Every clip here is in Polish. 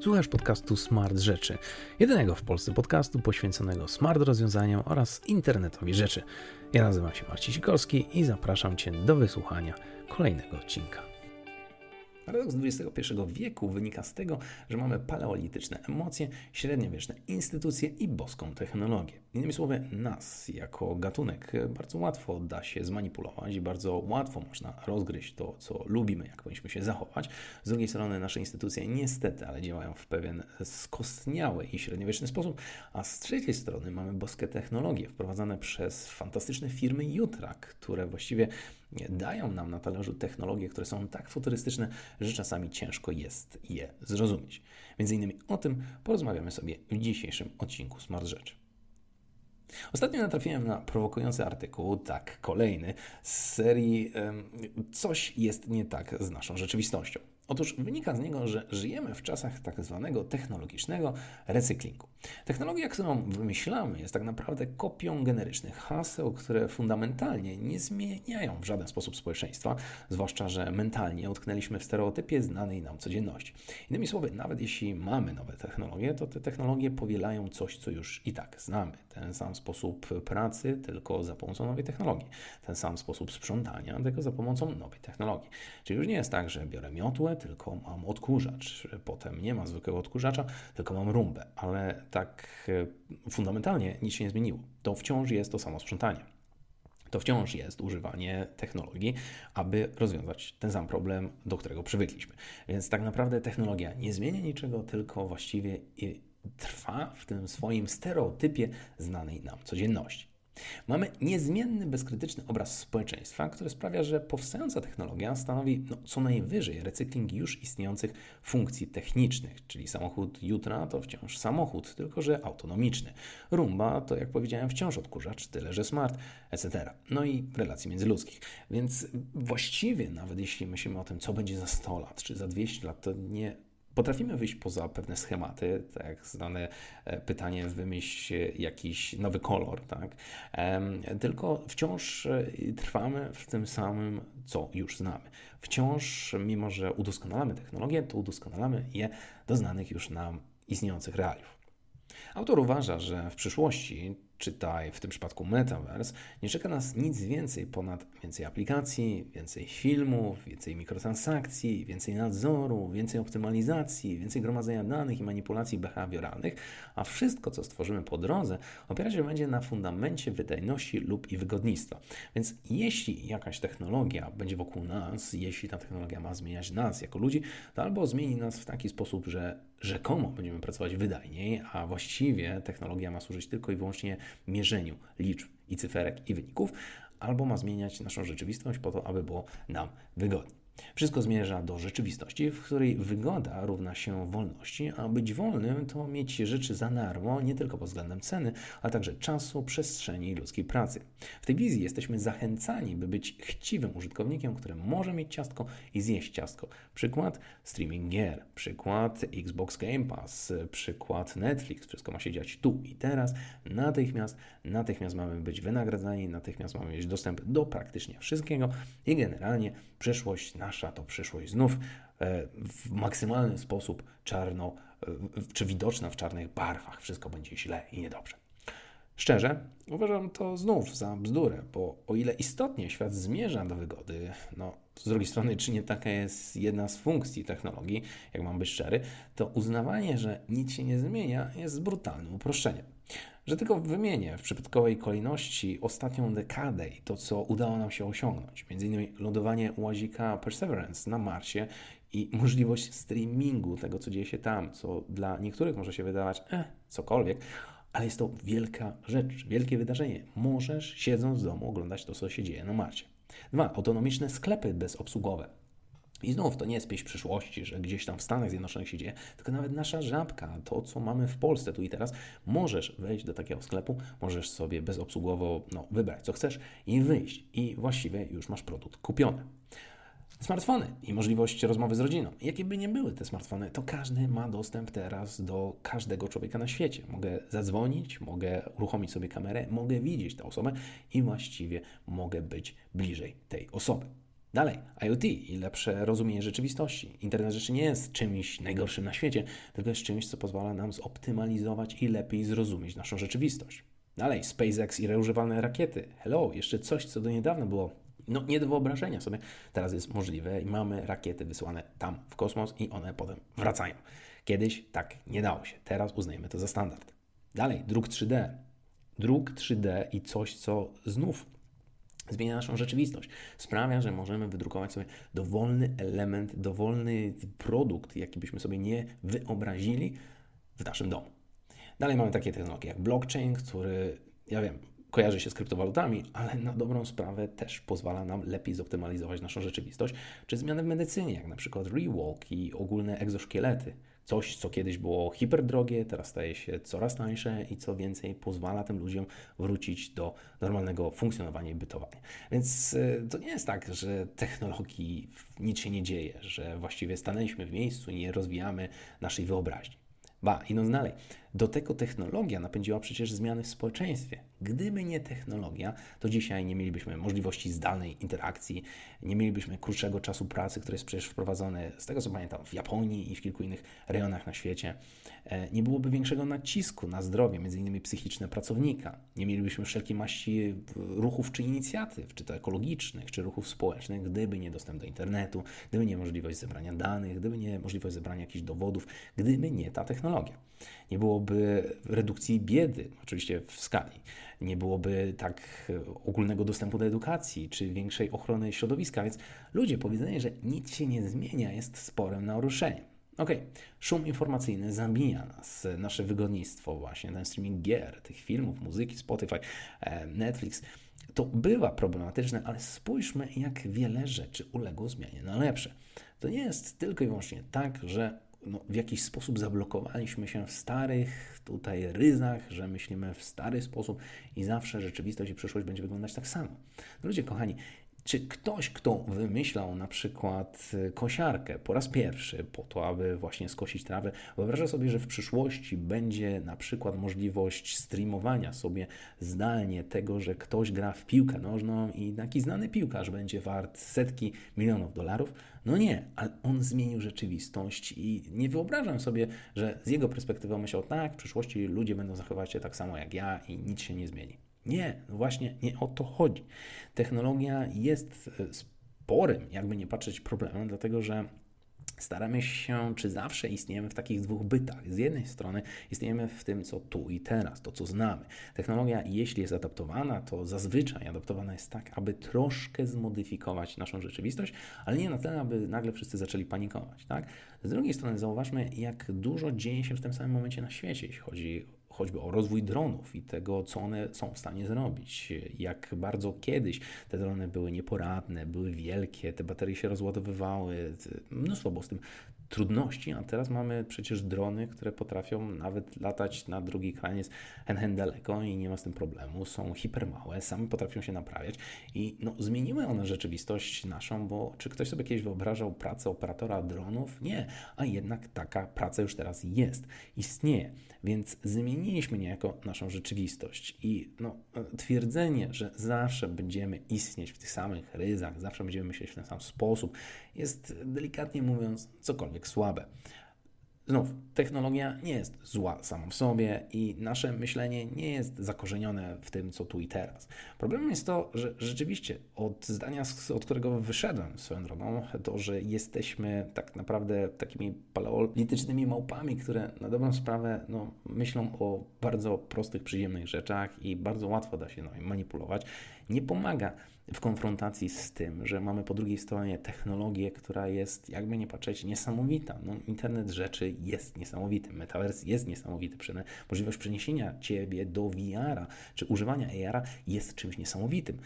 Słuchasz podcastu Smart Rzeczy, jedynego w Polsce podcastu poświęconego smart rozwiązaniom oraz internetowi rzeczy. Ja nazywam się Marcin Sikorski i zapraszam Cię do wysłuchania kolejnego odcinka. Paradoks XXI wieku wynika z tego, że mamy paleolityczne emocje, średniowieczne instytucje i boską technologię. Innymi słowy, nas jako gatunek bardzo łatwo da się zmanipulować i bardzo łatwo można rozgryźć to, co lubimy, jak powinniśmy się zachować. Z drugiej strony nasze instytucje niestety, ale działają w pewien skostniały i średniowieczny sposób, a z trzeciej strony mamy boskie technologie wprowadzane przez fantastyczne firmy jutra, które właściwie dają nam na talerzu technologie, które są tak futurystyczne, że czasami ciężko jest je zrozumieć. Między innymi o tym porozmawiamy sobie w dzisiejszym odcinku Smart Rzeczy. Ostatnio natrafiłem na prowokujący artykuł, tak, kolejny, z serii Coś jest nie tak z naszą rzeczywistością. Otóż wynika z niego, że żyjemy w czasach tak zwanego technologicznego recyklingu. Technologia, którą wymyślamy, jest tak naprawdę kopią generycznych haseł, które fundamentalnie nie zmieniają w żaden sposób społeczeństwa, zwłaszcza, że mentalnie utknęliśmy w stereotypie znanej nam codzienności. Innymi słowy, nawet jeśli mamy nowe technologie, to te technologie powielają coś, co już i tak znamy. Ten sam sposób pracy, tylko za pomocą nowej technologii. Ten sam sposób sprzątania, tylko za pomocą nowej technologii. Czyli już nie jest tak, że biorę miotłę, tylko mam odkurzacz. Potem nie ma zwykłego odkurzacza, tylko mam rumbę. Ale tak e, fundamentalnie nic się nie zmieniło. To wciąż jest to samo sprzątanie. To wciąż jest używanie technologii, aby rozwiązać ten sam problem, do którego przywykliśmy. Więc tak naprawdę technologia nie zmienia niczego, tylko właściwie trwa w tym swoim stereotypie znanej nam codzienności. Mamy niezmienny, bezkrytyczny obraz społeczeństwa, który sprawia, że powstająca technologia stanowi no, co najwyżej recykling już istniejących funkcji technicznych, czyli samochód jutra to wciąż samochód, tylko że autonomiczny. Rumba to, jak powiedziałem, wciąż odkurzacz, tyle że smart, etc. No i relacji międzyludzkich. Więc właściwie, nawet jeśli myślimy o tym, co będzie za 100 lat czy za 200 lat, to nie Potrafimy wyjść poza pewne schematy, tak znane e, pytanie, wymyśl jakiś nowy kolor, tak? Tylko wciąż e, trwamy w tym samym, co już znamy. Wciąż, mimo że udoskonalamy technologię, to udoskonalamy je do znanych już nam istniejących realiów. Autor uważa, że w przyszłości czytaj w tym przypadku Metaverse, nie czeka nas nic więcej ponad więcej aplikacji, więcej filmów, więcej mikrotransakcji, więcej nadzoru, więcej optymalizacji, więcej gromadzenia danych i manipulacji behawioralnych, a wszystko, co stworzymy po drodze, opierać się będzie na fundamencie wydajności lub i wygodnictwa. Więc jeśli jakaś technologia będzie wokół nas, jeśli ta technologia ma zmieniać nas jako ludzi, to albo zmieni nas w taki sposób, że rzekomo będziemy pracować wydajniej, a właściwie technologia ma służyć tylko i wyłącznie mierzeniu liczb i cyferek i wyników, albo ma zmieniać naszą rzeczywistość po to, aby było nam wygodniej. Wszystko zmierza do rzeczywistości, w której wygoda równa się wolności, a być wolnym to mieć rzeczy za darmo, nie tylko pod względem ceny, ale także czasu, przestrzeni i ludzkiej pracy. W tej wizji jesteśmy zachęcani, by być chciwym użytkownikiem, który może mieć ciastko i zjeść ciastko. Przykład streaming gier, przykład Xbox Game Pass, przykład Netflix. Wszystko ma się dziać tu i teraz, natychmiast, natychmiast mamy być wynagradzani, natychmiast mamy mieć dostęp do praktycznie wszystkiego i generalnie przyszłość nasza to przyszłość znów e, w maksymalny sposób czarno, e, czy widoczna w czarnych barwach. Wszystko będzie źle i niedobrze. Szczerze, uważam to znów za bzdurę, bo o ile istotnie świat zmierza do wygody, no z drugiej strony, czy nie taka jest jedna z funkcji technologii, jak mam być szczery, to uznawanie, że nic się nie zmienia, jest brutalnym uproszczeniem. Że tylko wymienię w przypadkowej kolejności ostatnią dekadę i to, co udało nam się osiągnąć, m.in. lądowanie łazika Perseverance na Marsie i możliwość streamingu tego, co dzieje się tam, co dla niektórych może się wydawać, eh, cokolwiek, ale jest to wielka rzecz, wielkie wydarzenie. Możesz siedząc w domu oglądać to, co się dzieje na Marsie. Dwa, autonomiczne sklepy bezobsługowe. I znów to nie jest pieśń przyszłości, że gdzieś tam w Stanach Zjednoczonych się dzieje, tylko nawet nasza żabka, to co mamy w Polsce tu i teraz, możesz wejść do takiego sklepu, możesz sobie bezobsługowo no, wybrać co chcesz i wyjść. I właściwie już masz produkt kupiony. Smartfony i możliwość rozmowy z rodziną. Jakie by nie były te smartfony, to każdy ma dostęp teraz do każdego człowieka na świecie. Mogę zadzwonić, mogę uruchomić sobie kamerę, mogę widzieć tę osobę i właściwie mogę być bliżej tej osoby. Dalej, IoT i lepsze rozumienie rzeczywistości. Internet rzeczy nie jest czymś najgorszym na świecie, tylko jest czymś, co pozwala nam zoptymalizować i lepiej zrozumieć naszą rzeczywistość. Dalej, SpaceX i reużywane rakiety. Hello, jeszcze coś, co do niedawna było no, nie do wyobrażenia sobie. Teraz jest możliwe i mamy rakiety wysłane tam w kosmos i one potem wracają. Kiedyś tak nie dało się. Teraz uznajemy to za standard. Dalej, druk 3D. Druk 3D i coś, co znów zmienia naszą rzeczywistość. Sprawia, że możemy wydrukować sobie dowolny element, dowolny produkt, jaki byśmy sobie nie wyobrazili w naszym domu. Dalej mamy takie technologie jak blockchain, który, ja wiem, kojarzy się z kryptowalutami, ale na dobrą sprawę też pozwala nam lepiej zoptymalizować naszą rzeczywistość, czy zmiany w medycynie, jak na przykład rewalk i ogólne egzoszkielety. Coś, co kiedyś było hiperdrogie, teraz staje się coraz tańsze i co więcej pozwala tym ludziom wrócić do normalnego funkcjonowania i bytowania. Więc y, to nie jest tak, że technologii nic się nie dzieje, że właściwie stanęliśmy w miejscu i nie rozwijamy naszej wyobraźni. Ba, idąc dalej, do tego technologia napędziła przecież zmiany w społeczeństwie. Gdyby nie technologia, to dzisiaj nie mielibyśmy możliwości zdalnej interakcji, nie mielibyśmy krótszego czasu pracy, który jest przecież wprowadzony, z tego co pamiętam, w Japonii i w kilku innych rejonach na świecie. E, nie byłoby większego nacisku na zdrowie, między innymi psychiczne pracownika. Nie mielibyśmy wszelkiej maści ruchów czy inicjatyw, czy to ekologicznych, czy ruchów społecznych, gdyby nie dostęp do internetu, gdyby nie możliwość zebrania danych, gdyby nie możliwość zebrania jakichś dowodów, gdyby nie ta technologia. Nie byłoby redukcji biedy, oczywiście w skali. Nie byłoby tak ogólnego dostępu do edukacji, czy większej ochrony środowiska, więc ludzie powiedzenie, że nic się nie zmienia, jest sporym naruszeniem. Ok, szum informacyjny zabija nas, nasze wygodnictwo, właśnie ten streaming gier, tych filmów, muzyki, Spotify, e, Netflix. To bywa problematyczne, ale spójrzmy, jak wiele rzeczy uległo zmianie na lepsze. To nie jest tylko i wyłącznie tak, że no, w jakiś sposób zablokowaliśmy się w starych tutaj ryzach, że myślimy w stary sposób i zawsze rzeczywistość i przyszłość będzie wyglądać tak samo. No ludzie kochani, czy ktoś, kto wymyślał na przykład y, kosiarkę po raz pierwszy po to, aby właśnie skosić trawę, wyobraża sobie, że w przyszłości będzie na przykład możliwość streamowania sobie zdalnie tego, że ktoś gra w piłkę nożną i taki znany piłkarz będzie wart setki milionów dolarów? No nie, ale on zmienił rzeczywistość i nie wyobrażam sobie, że z jego perspektywy myślał, tak, w przyszłości ludzie będą zachowywać się tak samo jak ja i nic się nie zmieni. Nie, no właśnie nie o to chodzi. Technologia jest e, sporym, jakby nie patrzeć, problemem, dlatego że staramy się, czy zawsze istniejemy w takich dwóch bytach. Z jednej strony istniejemy w tym, co tu i teraz, to co znamy. Technologia, jeśli jest adaptowana, to zazwyczaj adaptowana jest tak, aby troszkę zmodyfikować naszą rzeczywistość, ale nie na tyle, aby nagle wszyscy zaczęli panikować. Tak? Z drugiej strony zauważmy, jak dużo dzieje się w tym samym momencie na świecie, jeśli chodzi choćby o rozwój dronów i tego, co one są w stanie zrobić. Jak bardzo kiedyś te drony były nieporadne, były wielkie, te baterie się rozładowywały, mnóstwo było z tym trudności, a teraz mamy przecież drony, które potrafią nawet latać na drugi kraniec hen daleko i nie ma z tym problemu. Są hipermałe, same potrafią się naprawiać i no, zmieniły one rzeczywistość naszą, bo czy ktoś sobie kiedyś wyobrażał pracę operatora dronów? Nie, a jednak taka praca już teraz jest, istnieje, więc zmieniliśmy niejako naszą rzeczywistość i no, twierdzenie, że zawsze będziemy istnieć w tych samych ryzach, zawsze będziemy myśleć w ten sam sposób, jest delikatnie mówiąc cokolwiek słabe. Znów, technologia nie jest zła sama w sobie i nasze myślenie nie jest zakorzenione w tym, co tu i teraz. Problemem jest to, że rzeczywiście od zdania, od którego wyszedłem swoją drogą, to, że jesteśmy tak naprawdę takimi paleolitycznymi małpami, które na dobrą sprawę no, myślą o bardzo prostych, przyziemnych rzeczach i bardzo łatwo da się no, manipulować, nie pomaga w konfrontacji z tym, że mamy po drugiej stronie technologię, która jest, jakby nie patrzeć, niesamowita. No, internet rzeczy jest niesamowity, metaverse jest niesamowity, możliwość przeniesienia Ciebie do VR-a czy używania AR-a jest czymś niesamowitym,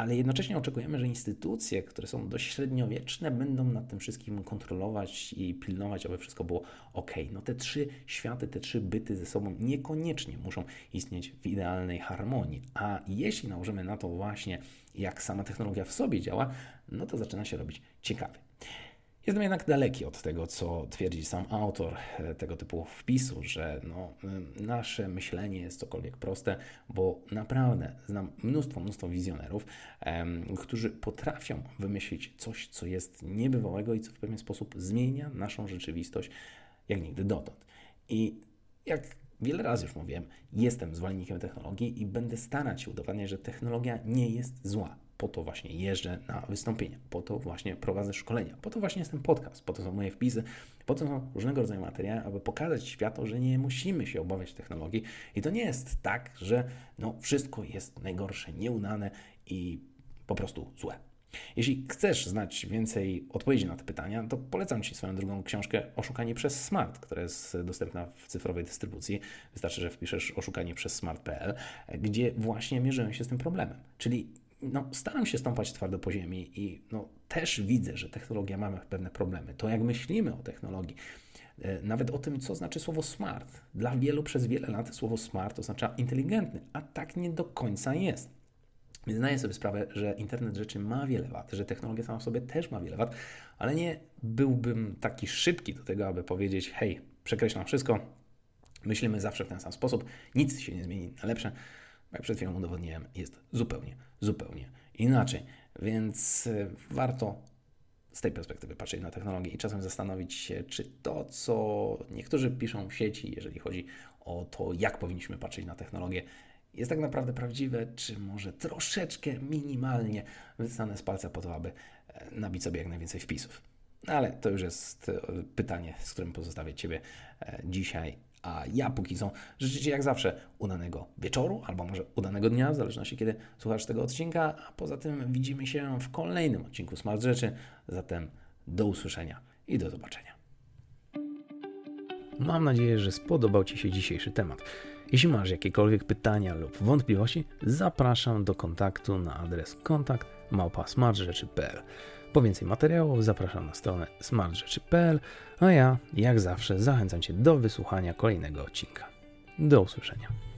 ale jednocześnie oczekujemy, że instytucje, które są dość średniowieczne, będą nad tym wszystkim kontrolować i pilnować, aby wszystko było ok. No te trzy światy, te trzy byty ze sobą niekoniecznie muszą istnieć w idealnej harmonii. A jeśli nałożymy na to właśnie, jak sama technologia w sobie działa, no to zaczyna się robić ciekawie. Jestem jednak daleki od tego, co twierdzi sam autor e, tego typu wpisu, że no, nasze myślenie jest cokolwiek proste, bo naprawdę znam mnóstwo, mnóstwo wizjonerów, em, którzy potrafią wymyślić coś, co jest niebywałego i co w pewien sposób zmienia naszą rzeczywistość jak nigdy dotąd. I jak wiele razy już mówiłem, jestem zwolennikiem technologii i będę starać się udowadniać, że technologia nie jest zła. Po to właśnie jeżdżę na wystąpienia, po to właśnie prowadzę szkolenia, po to właśnie jest ten podcast, po to są moje wpisy, po to są różnego rodzaju materiały, aby pokazać światu, że nie musimy się obawiać technologii. I to nie jest tak, że no, wszystko jest najgorsze, nieudane i po prostu złe. Jeśli chcesz znać więcej odpowiedzi na te pytania, to polecam Ci swoją drugą książkę Oszukanie przez Smart, która jest dostępna w cyfrowej dystrybucji. Wystarczy, że wpiszesz oszukanie przez smart.pl, gdzie właśnie mierzyłem się z tym problemem. Czyli no, staram się stąpać twardo po ziemi i no, też widzę, że technologia ma pewne problemy. To jak myślimy o technologii, e, nawet o tym, co znaczy słowo smart. Dla wielu przez wiele lat słowo smart oznacza inteligentny, a tak nie do końca jest. Zdaję sobie sprawę, że internet rzeczy ma wiele wad, że technologia sama w sobie też ma wiele wad, ale nie byłbym taki szybki do tego, aby powiedzieć: hej, przekreślam wszystko, myślimy zawsze w ten sam sposób, nic się nie zmieni na lepsze. Jak przed chwilą udowodniłem, jest zupełnie, zupełnie inaczej. Więc e, warto z tej perspektywy patrzeć na technologię i czasem zastanowić się, czy to, co niektórzy piszą w sieci, jeżeli chodzi o to, jak powinniśmy patrzeć na technologię, jest tak naprawdę prawdziwe, czy może troszeczkę minimalnie wysane z palca po to, aby e, nabić sobie jak najwięcej wpisów. No ale to już jest e, pytanie, z którym pozostawię Ciebie dzisiaj. A ja póki co życzę Ci jak zawsze udanego wieczoru, albo może udanego dnia, w zależności kiedy słuchasz tego odcinka. A poza tym widzimy się w kolejnym odcinku Smart Rzeczy. Zatem do usłyszenia i do zobaczenia. Mam nadzieję, że spodobał Ci się dzisiejszy temat. Jeśli masz jakiekolwiek pytania lub wątpliwości, zapraszam do kontaktu na adres kontakt małpa.smartrzeczy.pl. Po więcej materiałów zapraszam na stronę smartrzeczy.pl, a ja, jak zawsze, zachęcam Cię do wysłuchania kolejnego odcinka. Do usłyszenia.